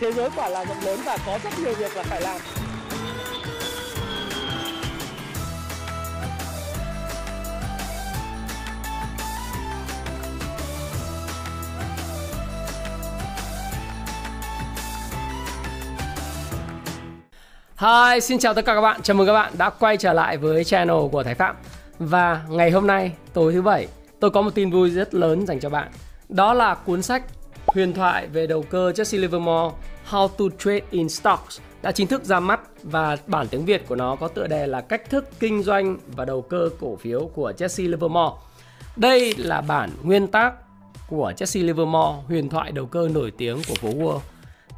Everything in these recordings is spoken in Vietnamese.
thế giới quả là rộng lớn và có rất nhiều việc là phải làm Hi, xin chào tất cả các bạn. Chào mừng các bạn đã quay trở lại với channel của Thái Phạm. Và ngày hôm nay, tối thứ bảy, tôi có một tin vui rất lớn dành cho bạn. Đó là cuốn sách huyền thoại về đầu cơ Jesse Livermore How to Trade in Stocks đã chính thức ra mắt và bản tiếng Việt của nó có tựa đề là Cách thức kinh doanh và đầu cơ cổ phiếu của Jesse Livermore. Đây là bản nguyên tác của Jesse Livermore, huyền thoại đầu cơ nổi tiếng của phố Wall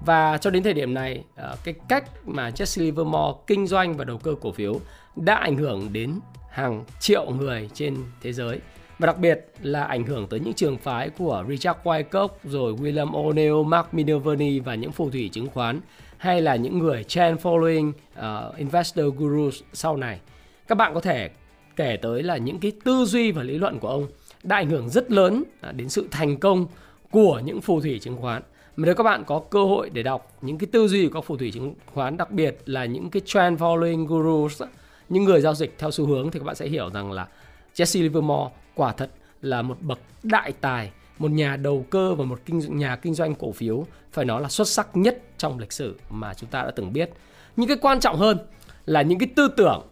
và cho đến thời điểm này, ờ, cái cách mà Jesse Livermore kinh doanh và đầu cơ cổ phiếu đã ảnh hưởng đến hàng triệu người trên thế giới. Và đặc biệt là ảnh hưởng tới những trường phái của Richard Wyckoff, rồi William O'Neill, Mark Minervini và những phù thủy chứng khoán hay là những người trend following uh, investor gurus sau này. Các bạn có thể kể tới là những cái tư duy và lý luận của ông đã ảnh hưởng rất lớn à, đến sự thành công của những phù thủy chứng khoán mà nếu các bạn có cơ hội để đọc những cái tư duy của các phù thủy chứng khoán đặc biệt là những cái trend following gurus những người giao dịch theo xu hướng thì các bạn sẽ hiểu rằng là Jesse Livermore quả thật là một bậc đại tài một nhà đầu cơ và một kinh nhà kinh doanh cổ phiếu phải nói là xuất sắc nhất trong lịch sử mà chúng ta đã từng biết những cái quan trọng hơn là những cái tư tưởng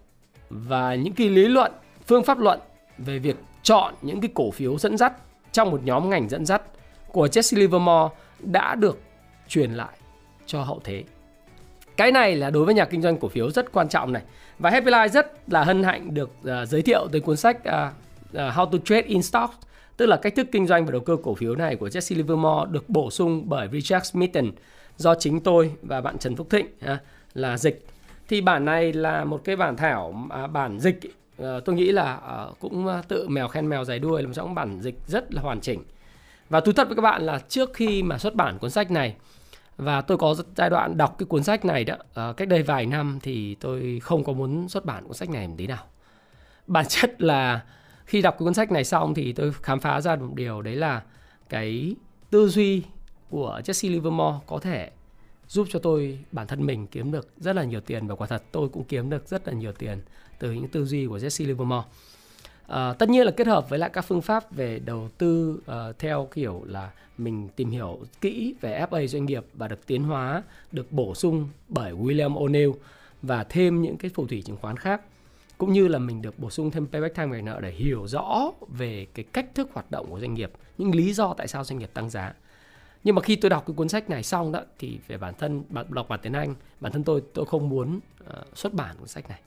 và những cái lý luận phương pháp luận về việc chọn những cái cổ phiếu dẫn dắt trong một nhóm ngành dẫn dắt của Jesse Livermore đã được truyền lại cho hậu thế. Cái này là đối với nhà kinh doanh cổ phiếu rất quan trọng này. Và Happy Life rất là hân hạnh được uh, giới thiệu tới cuốn sách uh, uh, How to Trade in Stocks, tức là cách thức kinh doanh và đầu cơ cổ phiếu này của Jesse Livermore được bổ sung bởi Richard Smitten do chính tôi và bạn Trần Phúc Thịnh uh, là dịch. Thì bản này là một cái bản thảo uh, bản dịch uh, tôi nghĩ là uh, cũng tự mèo khen mèo dài đuôi là một trong bản dịch rất là hoàn chỉnh và thú thật với các bạn là trước khi mà xuất bản cuốn sách này và tôi có giai đoạn đọc cái cuốn sách này đó à, cách đây vài năm thì tôi không có muốn xuất bản cuốn sách này một tí nào. Bản chất là khi đọc cái cuốn sách này xong thì tôi khám phá ra một điều đấy là cái tư duy của Jesse Livermore có thể giúp cho tôi bản thân mình kiếm được rất là nhiều tiền và quả thật tôi cũng kiếm được rất là nhiều tiền từ những tư duy của Jesse Livermore. À, tất nhiên là kết hợp với lại các phương pháp về đầu tư uh, theo kiểu là mình tìm hiểu kỹ về FA doanh nghiệp và được tiến hóa, được bổ sung bởi William O'Neill và thêm những cái phù thủy chứng khoán khác cũng như là mình được bổ sung thêm payback time về nợ để hiểu rõ về cái cách thức hoạt động của doanh nghiệp, những lý do tại sao doanh nghiệp tăng giá. Nhưng mà khi tôi đọc cái cuốn sách này xong đó thì về bản thân bạn đọc bản tiếng Anh, bản thân tôi tôi không muốn uh, xuất bản cuốn sách này.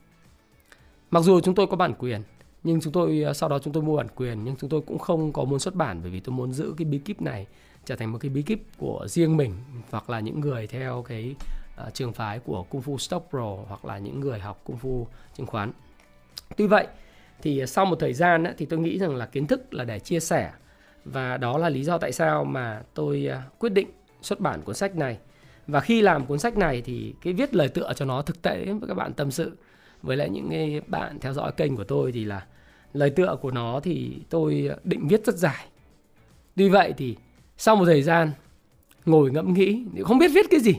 Mặc dù chúng tôi có bản quyền nhưng chúng tôi ờ, sau đó chúng tôi mua bản quyền nhưng chúng tôi cũng không có muốn xuất bản bởi vì tôi muốn giữ cái bí kíp này trở thành một cái bí kíp của riêng mình hoặc là những người theo cái uh, trường phái của Kung Fu Stock Pro hoặc là những người học Kung Fu chứng khoán. Tuy vậy thì sau một thời gian thì tôi nghĩ rằng là kiến thức là để chia sẻ. Và đó là lý do tại sao mà tôi à, quyết định xuất bản cuốn sách này. Và khi làm cuốn sách này thì cái viết lời tựa cho nó thực tế với các bạn tâm sự, với lại những cái bạn theo dõi kênh của tôi thì là lời tựa của nó thì tôi định viết rất dài. Tuy vậy thì sau một thời gian ngồi ngẫm nghĩ thì không biết viết cái gì?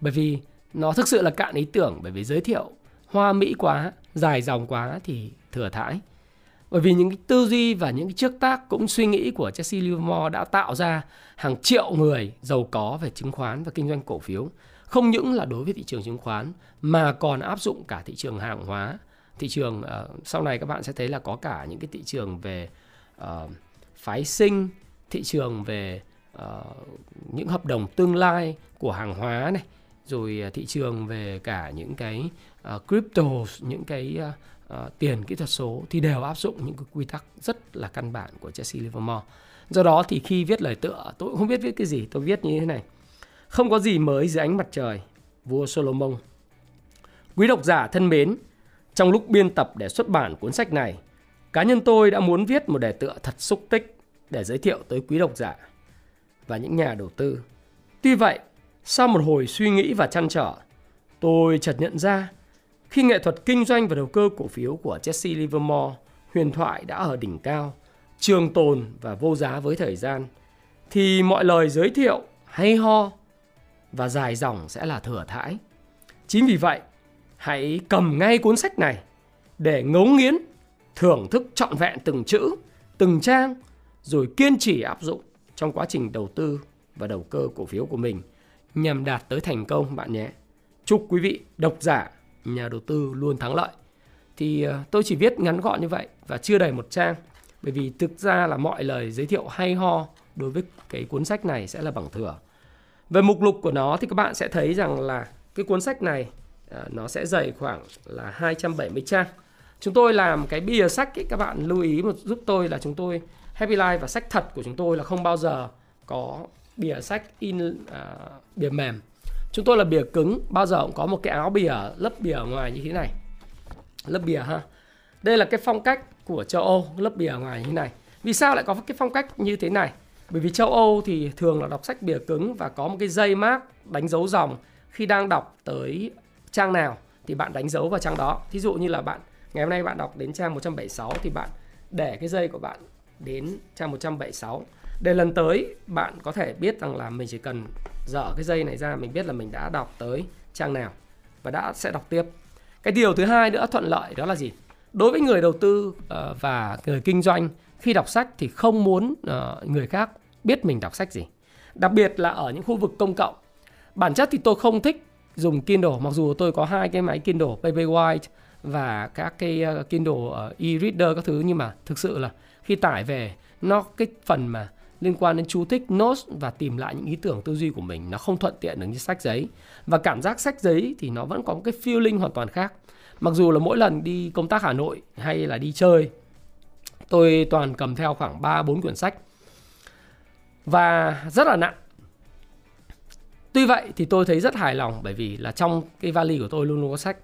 Bởi vì nó thực sự là cạn ý tưởng, bởi vì giới thiệu hoa mỹ quá dài dòng quá thì thừa thãi. Bởi vì những cái tư duy và những cái trước tác cũng suy nghĩ của Jesse Livermore đã tạo ra hàng triệu người giàu có về chứng khoán và kinh doanh cổ phiếu. Không những là đối với thị trường chứng khoán mà còn áp dụng cả thị trường hàng hóa. Thị trường uh, sau này các bạn sẽ thấy là có cả những cái thị trường về uh, phái sinh thị trường về uh, những hợp đồng tương lai của hàng hóa này rồi thị trường về cả những cái uh, crypto những cái uh, uh, tiền kỹ thuật số thì đều áp dụng những cái quy tắc rất là căn bản của Jesse Livermore do đó thì khi viết lời tựa tôi cũng không biết viết cái gì tôi viết như thế này không có gì mới dưới ánh mặt trời, vua Solomon. Quý độc giả thân mến, trong lúc biên tập để xuất bản cuốn sách này, cá nhân tôi đã muốn viết một đề tựa thật xúc tích để giới thiệu tới quý độc giả và những nhà đầu tư. Tuy vậy, sau một hồi suy nghĩ và chăn trở, tôi chợt nhận ra khi nghệ thuật kinh doanh và đầu cơ cổ phiếu của Jesse Livermore huyền thoại đã ở đỉnh cao, trường tồn và vô giá với thời gian, thì mọi lời giới thiệu hay ho và dài dòng sẽ là thừa thãi. Chính vì vậy, hãy cầm ngay cuốn sách này để ngấu nghiến, thưởng thức trọn vẹn từng chữ, từng trang rồi kiên trì áp dụng trong quá trình đầu tư và đầu cơ cổ phiếu của mình nhằm đạt tới thành công bạn nhé. Chúc quý vị độc giả, nhà đầu tư luôn thắng lợi. Thì ờ, tôi chỉ viết ngắn gọn như vậy và chưa đầy một trang bởi vì thực ra là mọi lời giới thiệu hay ho đối với cái cuốn sách này sẽ là bằng thừa. Về mục lục của nó thì các bạn sẽ thấy rằng là cái cuốn sách này ờ, nó sẽ dày khoảng là 270 trang. Chúng tôi làm cái bìa sách ấy, các bạn lưu ý một giúp tôi là chúng tôi Happy Life và sách thật của chúng tôi là không bao giờ có bìa sách in uh, bìa mềm. Chúng tôi là bìa cứng, bao giờ cũng có một cái áo bìa lớp bìa ngoài như thế này. Lớp bìa ha. Đây là cái phong cách của châu Âu, lớp bìa ngoài như thế này. Vì sao lại có cái phong cách như thế này? Bởi vì châu Âu thì thường là đọc sách bìa cứng và có một cái dây mác đánh dấu dòng khi đang đọc tới trang nào thì bạn đánh dấu vào trang đó. Thí dụ như là bạn ngày hôm nay bạn đọc đến trang 176 thì bạn để cái dây của bạn đến trang 176 để lần tới, bạn có thể biết rằng là mình chỉ cần dở cái dây này ra, mình biết là mình đã đọc tới trang nào và đã sẽ đọc tiếp. Cái điều thứ hai nữa thuận lợi đó là gì? Đối với người đầu tư ờ, và người kinh doanh, khi đọc sách thì không muốn ờ, người khác biết mình đọc sách gì. Đặc biệt là ở những khu vực công cộng. Bản chất thì tôi không thích dùng Kindle, mặc dù tôi có hai cái máy Kindle Paperwhite và các cái ờ, Kindle e-reader các thứ, nhưng mà thực sự là khi tải về, nó cái phần mà liên quan đến chú thích notes và tìm lại những ý tưởng tư duy của mình nó không thuận tiện được như sách giấy. Và cảm giác sách giấy thì nó vẫn có một cái feeling hoàn toàn khác. Mặc dù là mỗi lần đi công tác Hà Nội hay là đi chơi, tôi toàn cầm theo khoảng 3 4 quyển sách. Và rất là nặng. Tuy vậy thì tôi thấy rất hài lòng bởi vì là trong cái vali của tôi luôn luôn có sách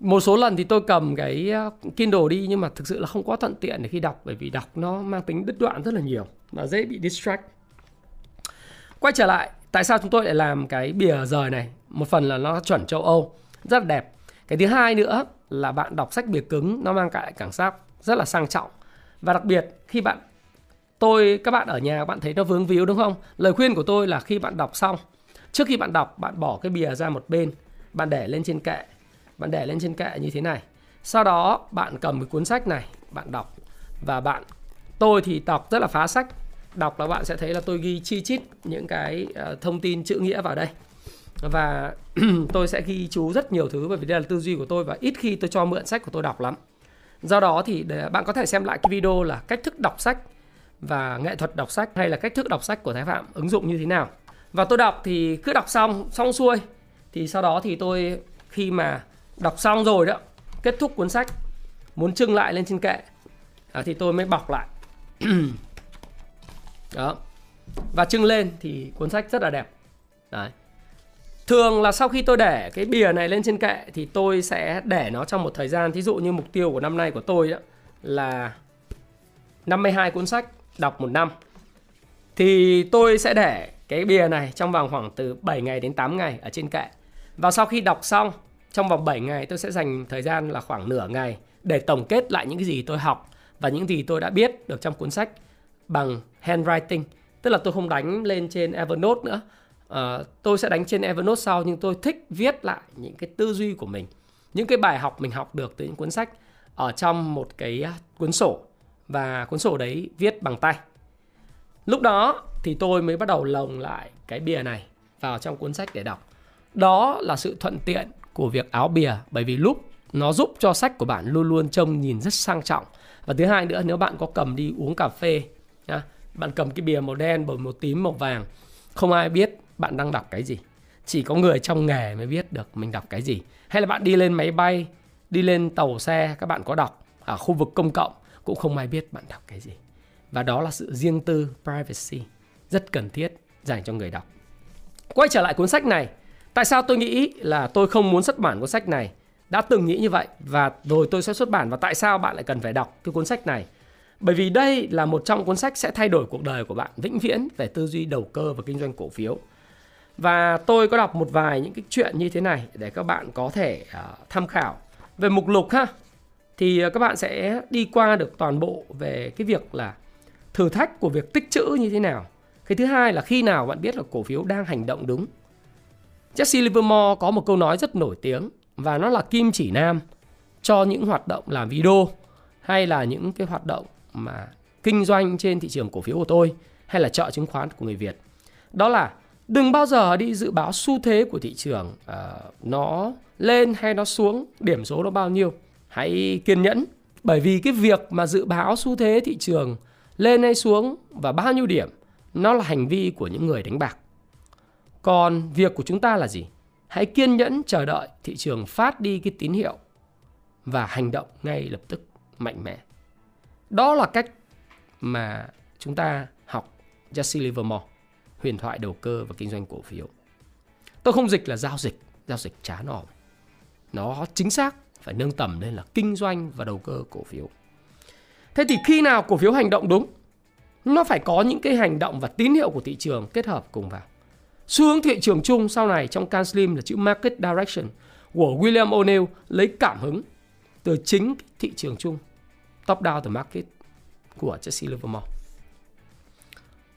một số lần thì tôi cầm cái ờ, Kindle đi nhưng mà thực sự là không quá thuận tiện để khi đọc bởi vì đọc nó mang tính đứt đoạn rất là nhiều và dễ bị distract. Quay trở lại, tại sao chúng tôi lại làm cái bìa rời này? Một phần là nó chuẩn châu Âu, rất là đẹp. Cái thứ hai nữa là bạn đọc sách bìa cứng nó mang lại cảm giác rất là sang trọng. Và đặc biệt khi bạn tôi các bạn ở nhà bạn thấy nó vướng víu đúng không? Lời khuyên của tôi là khi bạn đọc xong, trước khi bạn đọc bạn bỏ cái bìa ra một bên, bạn để lên trên kệ bạn để lên trên kệ như thế này. Sau đó, bạn cầm cái cuốn sách này, bạn đọc. Và bạn, tôi thì đọc rất là phá sách. Đọc là bạn sẽ thấy là tôi ghi chi chít những cái ờ, thông tin chữ nghĩa vào đây. Và tôi sẽ ghi chú rất nhiều thứ bởi vì đây là tư duy của tôi và ít khi tôi cho mượn sách của tôi đọc lắm. Do đó thì để, bạn có thể xem lại cái video là cách thức đọc sách và nghệ thuật đọc sách hay là cách thức đọc sách của Thái Phạm ứng dụng như thế nào. Và tôi đọc thì cứ đọc xong xong xuôi. Thì sau đó thì tôi, khi mà đọc xong rồi đó kết thúc cuốn sách. Muốn trưng lại lên trên kệ. À, thì tôi mới bọc lại. Đó. Và trưng lên thì cuốn sách rất là đẹp. Đấy. Thường là sau khi tôi để cái bìa này lên trên kệ thì tôi sẽ để nó trong một thời gian. Thí dụ như mục tiêu của năm nay của tôi đó là 52 cuốn sách đọc một năm. Thì tôi sẽ để cái bìa này trong vòng khoảng từ 7 ngày đến 8 ngày ở trên kệ. Và sau khi đọc xong trong vòng 7 ngày tôi sẽ dành thời gian là khoảng nửa ngày để tổng kết lại những cái gì tôi học và những gì tôi đã biết được trong cuốn sách bằng handwriting. Tức là tôi không đánh lên trên Evernote nữa. À, tôi sẽ đánh trên Evernote sau nhưng tôi thích viết lại những cái tư duy của mình. Những cái bài học mình học được từ những cuốn sách ở trong một cái à, cuốn sổ và cuốn sổ đấy viết bằng tay. Lúc đó thì tôi mới bắt đầu lồng lại cái bìa này vào trong cuốn sách để đọc. Đó là sự thuận tiện của việc áo bìa bởi vì lúc nó giúp cho sách của bạn luôn luôn trông nhìn rất sang trọng. Và thứ hai nữa nếu bạn có cầm đi uống cà phê nhá, bạn cầm cái bìa màu đen bởi màu tím màu vàng không ai biết bạn đang đọc cái gì. Chỉ có người trong nghề mới biết được mình đọc cái gì. Hay là bạn đi lên máy bay đi lên tàu xe các bạn có đọc ở khu vực công cộng cũng không ai biết bạn đọc cái gì. Và đó là sự riêng tư privacy rất cần thiết dành cho người đọc. Quay trở lại cuốn sách này Tại sao tôi nghĩ là tôi không muốn xuất bản cuốn sách này? Đã từng nghĩ như vậy và rồi tôi sẽ xuất bản và tại sao bạn lại cần phải đọc cái cuốn sách này? Bởi vì đây là một trong cuốn sách sẽ thay đổi cuộc đời của bạn vĩnh viễn về tư duy đầu cơ và kinh doanh cổ phiếu. Và tôi có đọc một vài những cái chuyện như thế này để các bạn có thể uh, tham khảo. Về mục lục ha thì à, các bạn sẽ đi qua được toàn bộ về cái việc là thử thách của việc tích trữ như thế nào. Cái thứ hai là khi nào bạn biết là cổ phiếu đang hành động đúng Jesse Livermore có một câu nói rất nổi tiếng và nó là kim chỉ nam cho những hoạt động làm video hay là những cái hoạt động mà kinh doanh trên thị trường cổ phiếu của tôi hay là chợ chứng khoán của người Việt. Đó là đừng bao giờ đi dự báo xu thế của thị trường uh, nó lên hay nó xuống, điểm số nó bao nhiêu. Hãy kiên nhẫn bởi vì cái việc mà dự báo xu thế thị trường lên hay xuống và bao nhiêu điểm nó là hành vi của những người đánh bạc. Còn việc của chúng ta là gì? Hãy kiên nhẫn chờ đợi thị trường phát đi cái tín hiệu và hành động ngay lập tức mạnh mẽ. Đó là cách mà chúng ta học Jesse Livermore, huyền thoại đầu cơ và kinh doanh cổ phiếu. Tôi không dịch là giao dịch, giao dịch chán ỏm. Nó chính xác phải nâng tầm lên là kinh doanh và đầu cơ cổ phiếu. Thế thì khi nào cổ phiếu hành động đúng? Nó phải có những cái hành động và tín hiệu của thị trường kết hợp cùng vào. Xu hướng thị trường chung sau này trong Can Slim là chữ Market Direction của William O'Neill lấy cảm hứng từ chính thị trường chung top down the market của Jesse Livermore.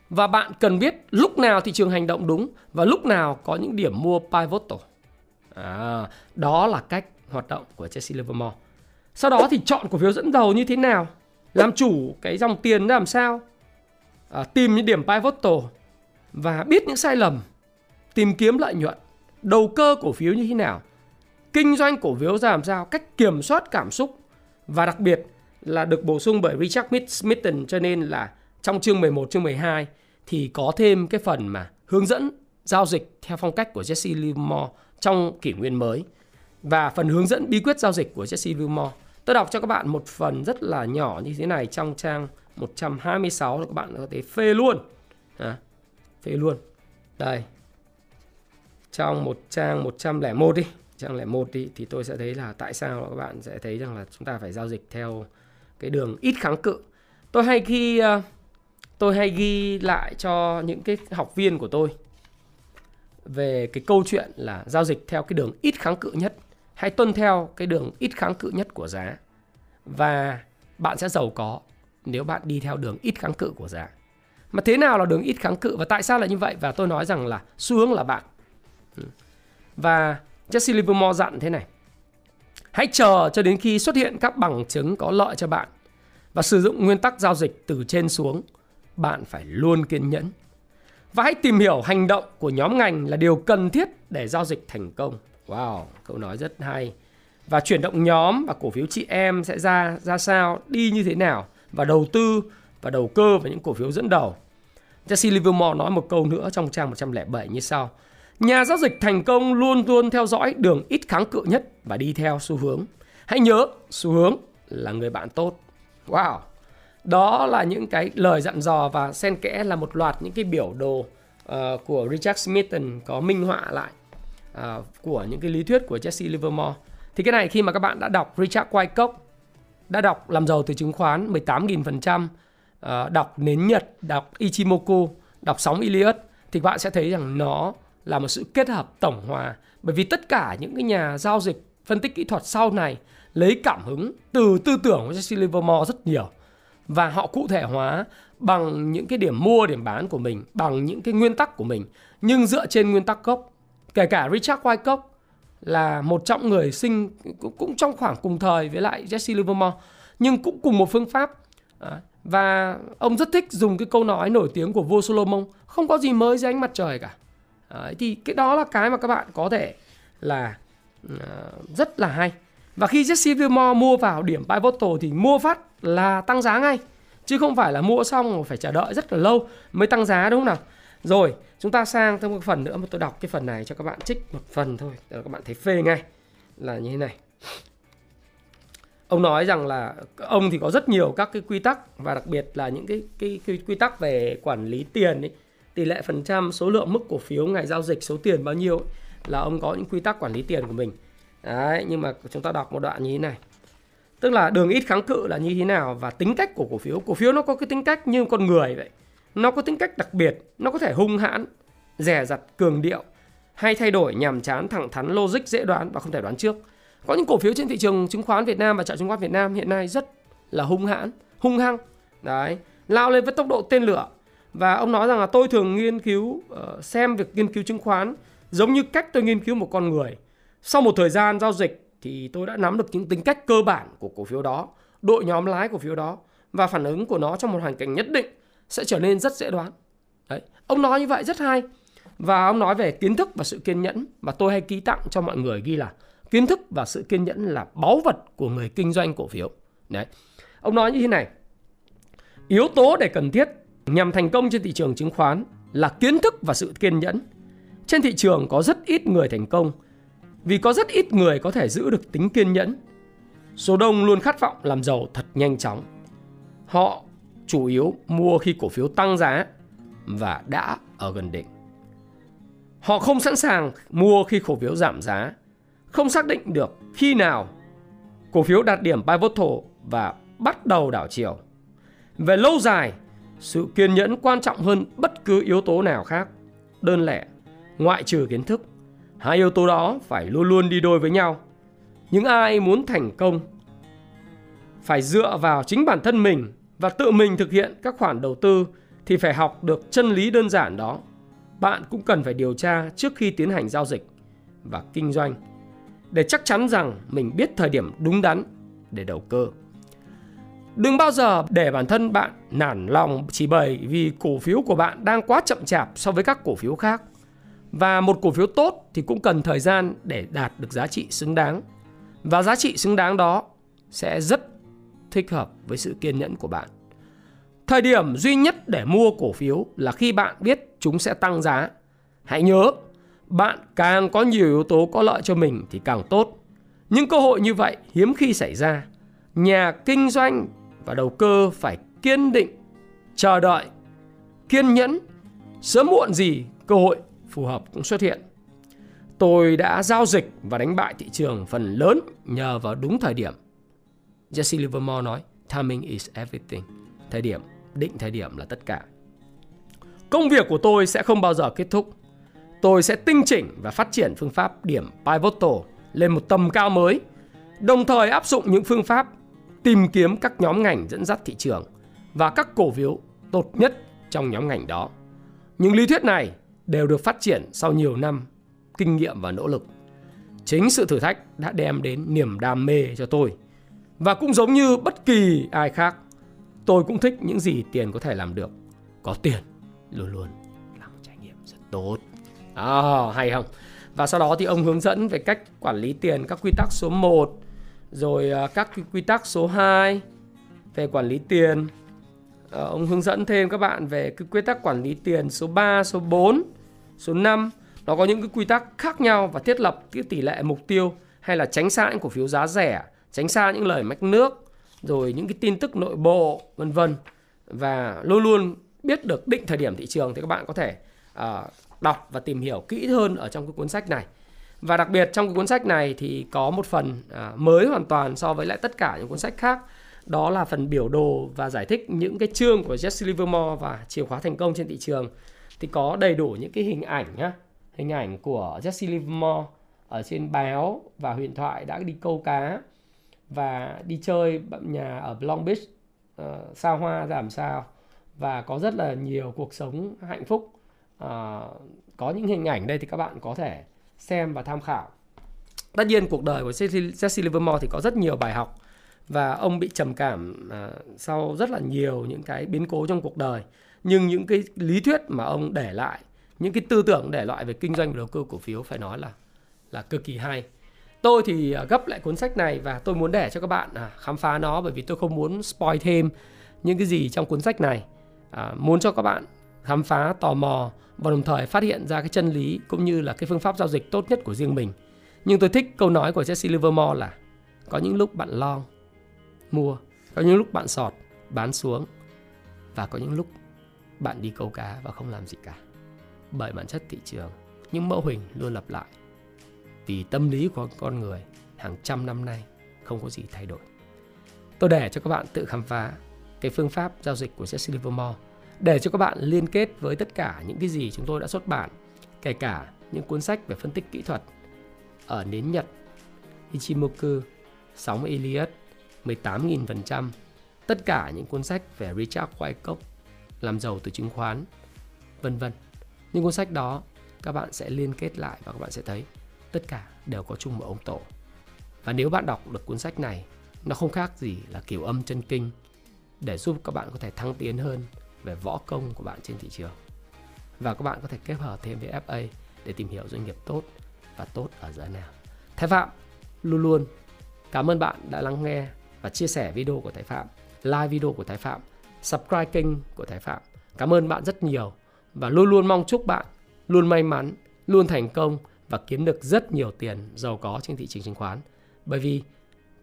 Và bạn cần biết lúc nào thị trường hành động đúng và lúc nào có những điểm mua pivotal. À, đó là cách hoạt động của Jesse Livermore. Sau đó thì chọn cổ phiếu dẫn đầu như thế nào? Làm chủ cái dòng tiền làm sao? À, tìm những điểm pivotal và biết những sai lầm, tìm kiếm lợi nhuận, đầu cơ cổ phiếu như thế nào, kinh doanh cổ phiếu ra làm sao, cách kiểm soát cảm xúc và đặc biệt là được bổ sung bởi Richard Smithson cho nên là trong chương 11 chương 12 thì có thêm cái phần mà hướng dẫn giao dịch theo phong cách của Jesse Livermore trong kỷ nguyên mới và phần hướng dẫn bí quyết giao dịch của Jesse Livermore. Tôi đọc cho các bạn một phần rất là nhỏ như thế này trong trang 126 các bạn có thể phê luôn. À, phê luôn. Đây. Trong một trang 101 đi, trang 01 đi thì tôi sẽ thấy là tại sao các bạn sẽ thấy rằng là chúng ta phải giao dịch theo cái đường ít kháng cự. Tôi hay ghi ờ, tôi hay ghi lại cho những cái học viên của tôi về cái câu chuyện là giao dịch theo cái đường ít kháng cự nhất hay tuân theo cái đường ít kháng cự nhất của giá và bạn sẽ giàu có nếu bạn đi theo đường ít kháng cự của giá. Mà thế nào là đường ít kháng cự và tại sao lại như vậy? Và tôi nói rằng là xu hướng là bạn. Ừ. Và Jesse Livermore dặn thế này. Hãy chờ cho đến khi xuất hiện các bằng chứng có lợi cho bạn và sử dụng nguyên tắc giao dịch từ trên xuống. Bạn phải luôn kiên nhẫn. Và hãy tìm hiểu hành động của nhóm ngành là điều cần thiết để giao dịch thành công. Wow, câu nói rất hay. Và chuyển động nhóm và cổ phiếu chị em sẽ ra ra sao, đi như thế nào và đầu tư và đầu cơ vào những cổ phiếu dẫn đầu. Jesse Livermore nói một câu nữa trong trang 107 như sau. Nhà giao dịch thành công luôn luôn theo dõi đường ít kháng cự nhất và đi theo xu hướng. Hãy nhớ, xu hướng là người bạn tốt. Wow! Đó là những cái lời dặn dò và xen kẽ là một loạt những cái biểu đồ uh, của Richard Smithson có minh họa lại uh, của những cái lý thuyết của Jesse Livermore. Thì cái này khi mà các bạn đã đọc Richard Wyckoff, đã đọc làm giàu từ chứng khoán 18.000%, uh, ờ, đọc nến Nhật, đọc Ichimoku, đọc sóng Iliad thì các bạn sẽ thấy rằng nó là một sự kết hợp tổng hòa, bởi vì tất cả những cái nhà giao dịch phân tích kỹ thuật sau này lấy cảm hứng từ tư tưởng của Jesse Livermore rất nhiều. Và họ cụ thể hóa bằng những cái điểm mua, điểm bán của mình, bằng những cái nguyên tắc của mình. Nhưng dựa trên nguyên tắc gốc, kể cả Richard Wyckoff là một trong người sinh cũng trong khoảng cùng thời với lại Jesse Livermore, nhưng cũng cùng một phương pháp. Và ông rất thích dùng cái câu nói nổi tiếng của vua Solomon, không có gì mới dưới ánh mặt trời cả. Đấy, thì cái đó là cái mà các bạn có thể là uh, rất là hay. Và khi Jesse Livermore mua vào điểm pivotal thì mua phát là tăng giá ngay chứ không phải là mua xong phải chờ đợi rất là lâu mới tăng giá đúng không nào? Rồi chúng ta sang thêm một phần nữa mà tôi đọc cái phần này cho các bạn trích một phần thôi để các bạn thấy phê ngay là như thế này. Ông nói rằng là ông thì có rất nhiều các cái quy tắc và đặc biệt là những cái cái, cái quy tắc về quản lý tiền ấy tỷ lệ phần trăm số lượng mức cổ phiếu ngày giao dịch số tiền bao nhiêu ấy, là ông có những quy tắc quản lý tiền của mình. Đấy nhưng mà chúng ta đọc một đoạn như thế này. Tức là đường ít kháng cự là như thế nào và tính cách của cổ phiếu? Cổ phiếu nó có cái tính cách như con người vậy. Nó có tính cách đặc biệt nó có thể hung hãn rẻ rặt cường điệu hay thay đổi nhàm chán thẳng thắn logic dễ đoán và không thể đoán trước. Có những cổ phiếu trên thị trường chứng khoán Việt Nam và chợ chứng khoán Việt Nam hiện nay rất là hung hãn hung hăng. Đấy lao lên với tốc độ tên lửa và ông nói rằng là tôi thường nghiên cứu uh, xem việc nghiên cứu chứng khoán Giống như cách tôi nghiên cứu một con người. Sau một thời gian giao dịch thì tôi đã nắm được những tính cách cơ bản của cổ phiếu đó, đội nhóm lái cổ phiếu đó và phản ứng của nó trong một hoàn cảnh nhất định sẽ trở nên rất dễ đoán. Đấy. Ông nói như vậy rất hay. Và ông nói về kiến thức và sự kiên nhẫn mà tôi hay ký tặng cho mọi người ghi là kiến thức và sự kiên nhẫn là báu vật của người kinh doanh cổ phiếu. Đấy. Ông nói như thế này. Yếu tố để cần thiết nhằm thành công trên thị trường chứng khoán là kiến thức và sự kiên nhẫn. Trên thị trường có rất ít người thành công vì có rất ít người có thể giữ được tính kiên nhẫn. Số đông luôn khát vọng làm giàu thật nhanh chóng. Họ chủ yếu mua khi cổ phiếu tăng giá và đã ở gần đỉnh. Họ không sẵn sàng mua khi cổ phiếu giảm giá, không xác định được khi nào cổ phiếu đạt điểm pivotal và bắt đầu đảo chiều. Về lâu dài, sự kiên nhẫn quan trọng hơn bất cứ yếu tố nào khác. Đơn lẻ, ngoại trừ kiến thức, hai yếu tố đó phải luôn luôn đi đôi với nhau. Những ai muốn thành công phải dựa vào chính bản thân mình và tự mình thực hiện các khoản đầu tư thì phải học được chân lý đơn giản đó. Bạn cũng cần phải điều tra trước khi tiến hành giao dịch và kinh doanh để chắc chắn rằng mình biết thời điểm đúng đắn để đầu cơ. Đừng bao giờ để bản thân bạn nản lòng chỉ bởi vì cổ phiếu của bạn đang quá chậm chạp so với các cổ phiếu khác. Và một cổ phiếu tốt thì cũng cần thời gian để đạt được giá trị xứng đáng. Và giá trị xứng đáng đó sẽ rất thích hợp với sự kiên nhẫn của bạn. Thời điểm duy nhất để mua cổ phiếu là khi bạn biết chúng sẽ tăng giá. Hãy nhớ, bạn càng có nhiều yếu tố có lợi cho mình thì càng tốt. Nhưng cơ hội như vậy hiếm khi xảy ra. Nhà kinh doanh và đầu cơ phải kiên định, chờ đợi, kiên nhẫn. Sớm muộn gì cơ hội phù hợp cũng xuất hiện. Tôi đã giao dịch và đánh bại thị trường phần lớn nhờ vào đúng thời điểm. Jesse Livermore nói, timing is everything. Thời điểm, định thời điểm là tất cả. Công việc của tôi sẽ không bao giờ kết thúc. Tôi sẽ tinh chỉnh và phát triển phương pháp điểm pivotal lên một tầm cao mới, đồng thời áp dụng những phương pháp tìm kiếm các nhóm ngành dẫn dắt thị trường và các cổ phiếu tốt nhất trong nhóm ngành đó. Những lý thuyết này đều được phát triển sau nhiều năm kinh nghiệm và nỗ lực. Chính sự thử thách đã đem đến niềm đam mê cho tôi. Và cũng giống như bất kỳ ai khác, tôi cũng thích những gì tiền có thể làm được. Có tiền luôn luôn là một trải nghiệm rất tốt. À, hay không? Và sau đó thì ông hướng dẫn về cách quản lý tiền các quy tắc số 1 rồi à, các quy tắc số 2 về quản lý tiền. Ờ, ông hướng dẫn thêm các bạn về cái quy tắc quản lý tiền số 3, số 4, số 5. Nó có những cái quy tắc khác nhau và thiết lập cái tỷ lệ mục tiêu hay là tránh xa những cổ phiếu giá rẻ, tránh xa những lời mách nước, rồi những cái tin tức nội bộ, vân vân. Và luôn luôn biết được định thời điểm thị trường thì các bạn có thể uh, đọc và tìm hiểu kỹ hơn ở trong cái cuốn sách này. Và đặc biệt trong cái cuốn sách này thì có một phần à, mới hoàn toàn so với lại tất cả những cuốn sách khác. Đó là phần biểu đồ và giải thích những cái chương của Jesse Livermore và chìa khóa thành công trên thị trường. Thì có đầy đủ những cái hình ảnh nhá. Hình ảnh của Jesse Livermore ở trên báo và huyền thoại đã đi câu cá và đi chơi nhà ở Long Beach ờ, uh, sao hoa giảm sao và có rất là nhiều cuộc sống hạnh phúc uh, có những hình ảnh đây thì các bạn có thể xem và tham khảo. Tất nhiên cuộc đời của Jesse Livermore thì có rất nhiều bài học và ông bị trầm cảm à, sau rất là nhiều những cái biến cố trong cuộc đời. Nhưng những cái lý thuyết mà ông để lại, những cái tư tưởng để lại về kinh doanh và đầu cơ cổ phiếu phải nói là là cực kỳ hay. Tôi thì à, gấp lại cuốn sách này và tôi muốn để cho các bạn à, khám phá nó bởi vì tôi không muốn spoil thêm những cái gì trong cuốn sách này. À, muốn cho các bạn khám phá tò mò và đồng thời phát hiện ra cái chân lý cũng như là cái phương pháp giao dịch tốt nhất của riêng mình. Nhưng tôi thích câu nói của Jesse Livermore là có những lúc bạn long mua, có những lúc bạn sọt bán xuống và có những lúc bạn đi câu cá và không làm gì cả. Bởi bản chất thị trường, những mẫu hình luôn lặp lại. Vì tâm lý của con người hàng trăm năm nay không có gì thay đổi. Tôi để cho các bạn tự khám phá cái phương pháp giao dịch của Jesse Livermore để cho các bạn liên kết với tất cả những cái gì chúng tôi đã xuất bản, kể cả những cuốn sách về phân tích kỹ thuật ở nến Nhật, Ichimoku, sóng Elliott, 18.000%, tất cả những cuốn sách về Richard Wyckoff, làm giàu từ chứng khoán, vân vân. Những cuốn sách đó các bạn sẽ liên kết lại và các bạn sẽ thấy tất cả đều có chung một ông tổ. Và nếu bạn đọc được cuốn sách này, nó không khác gì là kiểu âm chân kinh để giúp các bạn có thể thăng tiến hơn về võ công của bạn trên thị trường. Và các bạn có thể kết hợp thêm với FA để tìm hiểu doanh nghiệp tốt và tốt ở giá nào. Thái Phạm luôn luôn cảm ơn bạn đã lắng nghe và chia sẻ video của Thái Phạm, like video của Thái Phạm, subscribe kênh của Thái Phạm. Cảm ơn bạn rất nhiều và luôn luôn mong chúc bạn luôn may mắn, luôn thành công và kiếm được rất nhiều tiền giàu có trên thị trường chứng khoán. Bởi vì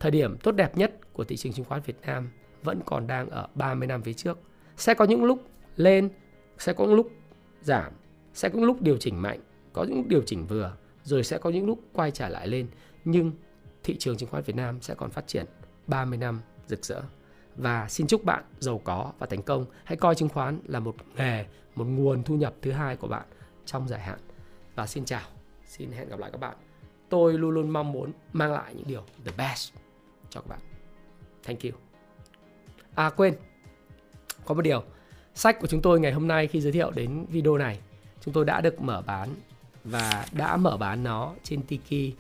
thời điểm tốt đẹp nhất của thị trường chứng khoán Việt Nam vẫn còn đang ở 30 năm phía trước. Sẽ có những lúc lên, sẽ có những lúc giảm, sẽ có những lúc điều chỉnh mạnh, có những điều chỉnh vừa, rồi sẽ có những lúc quay trở lại lên. Nhưng thị trường chứng khoán Việt Nam sẽ còn phát triển 30 năm rực rỡ. Và xin chúc bạn giàu có và thành công. Hãy coi chứng khoán là một nghề, một nguồn thu nhập thứ hai của bạn trong dài hạn. Và xin chào, xin hẹn gặp lại các bạn. Tôi luôn luôn mong muốn mang lại những điều the best cho các bạn. Thank you. À quên, có một điều. Sách của chúng tôi ngày hôm nay khi giới thiệu đến video này, chúng tôi đã được mở bán và đã mở bán nó trên Tiki,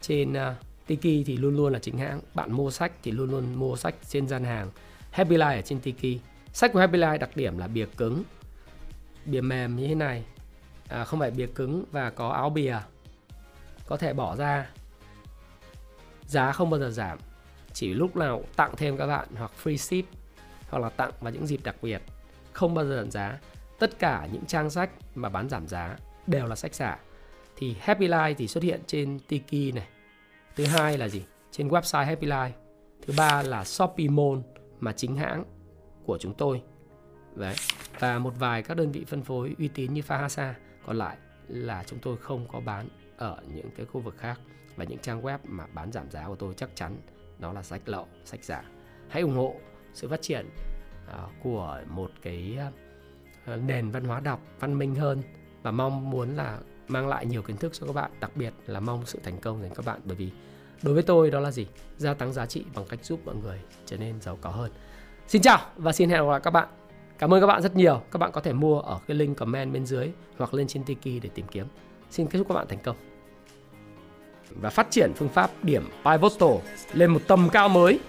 trên uh, Tiki thì luôn luôn là chính hãng. Bạn mua sách thì luôn luôn mua sách trên gian hàng. Happy Life ở trên Tiki. Sách của Happy Life đặc điểm là bìa cứng, bìa mềm như thế này. À, không phải bìa cứng và có áo bìa. Có thể bỏ ra. Giá không bao giờ giảm. Chỉ lúc nào tặng thêm các bạn hoặc free ship hoặc là tặng vào những dịp đặc biệt. Không bao giờ giảm giá. Tất cả những trang sách mà bán giảm giá đều là sách giả. Thì Happy Life thì xuất hiện trên Tiki này, thứ hai là gì trên website Happy Life thứ ba là Shopee Mall mà chính hãng của chúng tôi Đấy. và một vài các đơn vị phân phối uy tín như Fahasa còn lại là chúng tôi không có bán ở những cái khu vực khác và những trang web mà bán giảm giá của tôi chắc chắn nó là sách lậu sách giả hãy ủng hộ sự phát triển à, của một cái à, à, nền văn hóa đọc văn minh hơn và mong muốn là mang lại nhiều kiến thức cho các bạn, đặc biệt là mong sự thành công đến các bạn. Bởi vì đối với tôi đó là gì? Gia tăng giá trị bằng cách giúp mọi người trở nên giàu có hơn. Xin chào và xin hẹn gặp lại các bạn. Cảm ơn các bạn rất nhiều. Các bạn có thể mua ở cái link comment bên dưới hoặc lên trên tiki để tìm kiếm. Xin chúc các bạn thành công. Và phát triển phương pháp điểm pivotal lên một tầm cao mới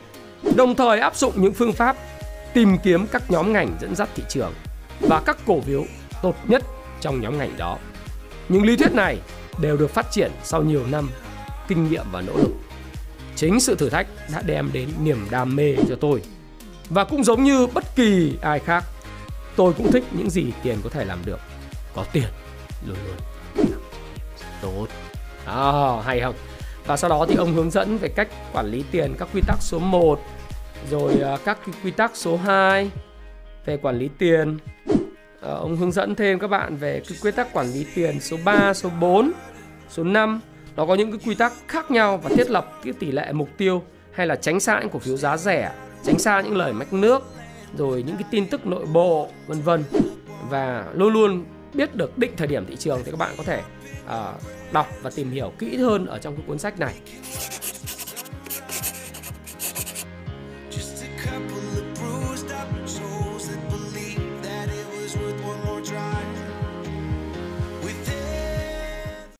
đồng thời áp dụng những phương pháp tìm kiếm các nhóm ngành dẫn dắt thị trường và các cổ phiếu tốt nhất trong nhóm ngành đó những lý thuyết này đều được phát triển sau nhiều năm kinh nghiệm và nỗ lực. Chính sự thử thách đã đem đến niềm đam mê cho tôi. Và cũng giống như bất kỳ ai khác, tôi cũng thích những gì tiền có thể làm được. Có tiền luôn luôn tốt. À, hay không? Và sau đó thì ông hướng dẫn về cách quản lý tiền các quy tắc số 1 rồi à, các quy tắc số 2 về quản lý tiền. Ờ, ông hướng dẫn thêm các bạn về cái quy tắc quản lý tiền số 3, số 4, số 5 nó có những cái quy tắc khác nhau và thiết lập cái tỷ lệ mục tiêu hay là tránh xa những cổ phiếu giá rẻ, tránh xa những lời mách nước, rồi những cái tin tức nội bộ vân vân. Và luôn luôn biết được định thời điểm thị trường thì các bạn có thể uh, đọc và tìm hiểu kỹ hơn ở trong cái cuốn sách này.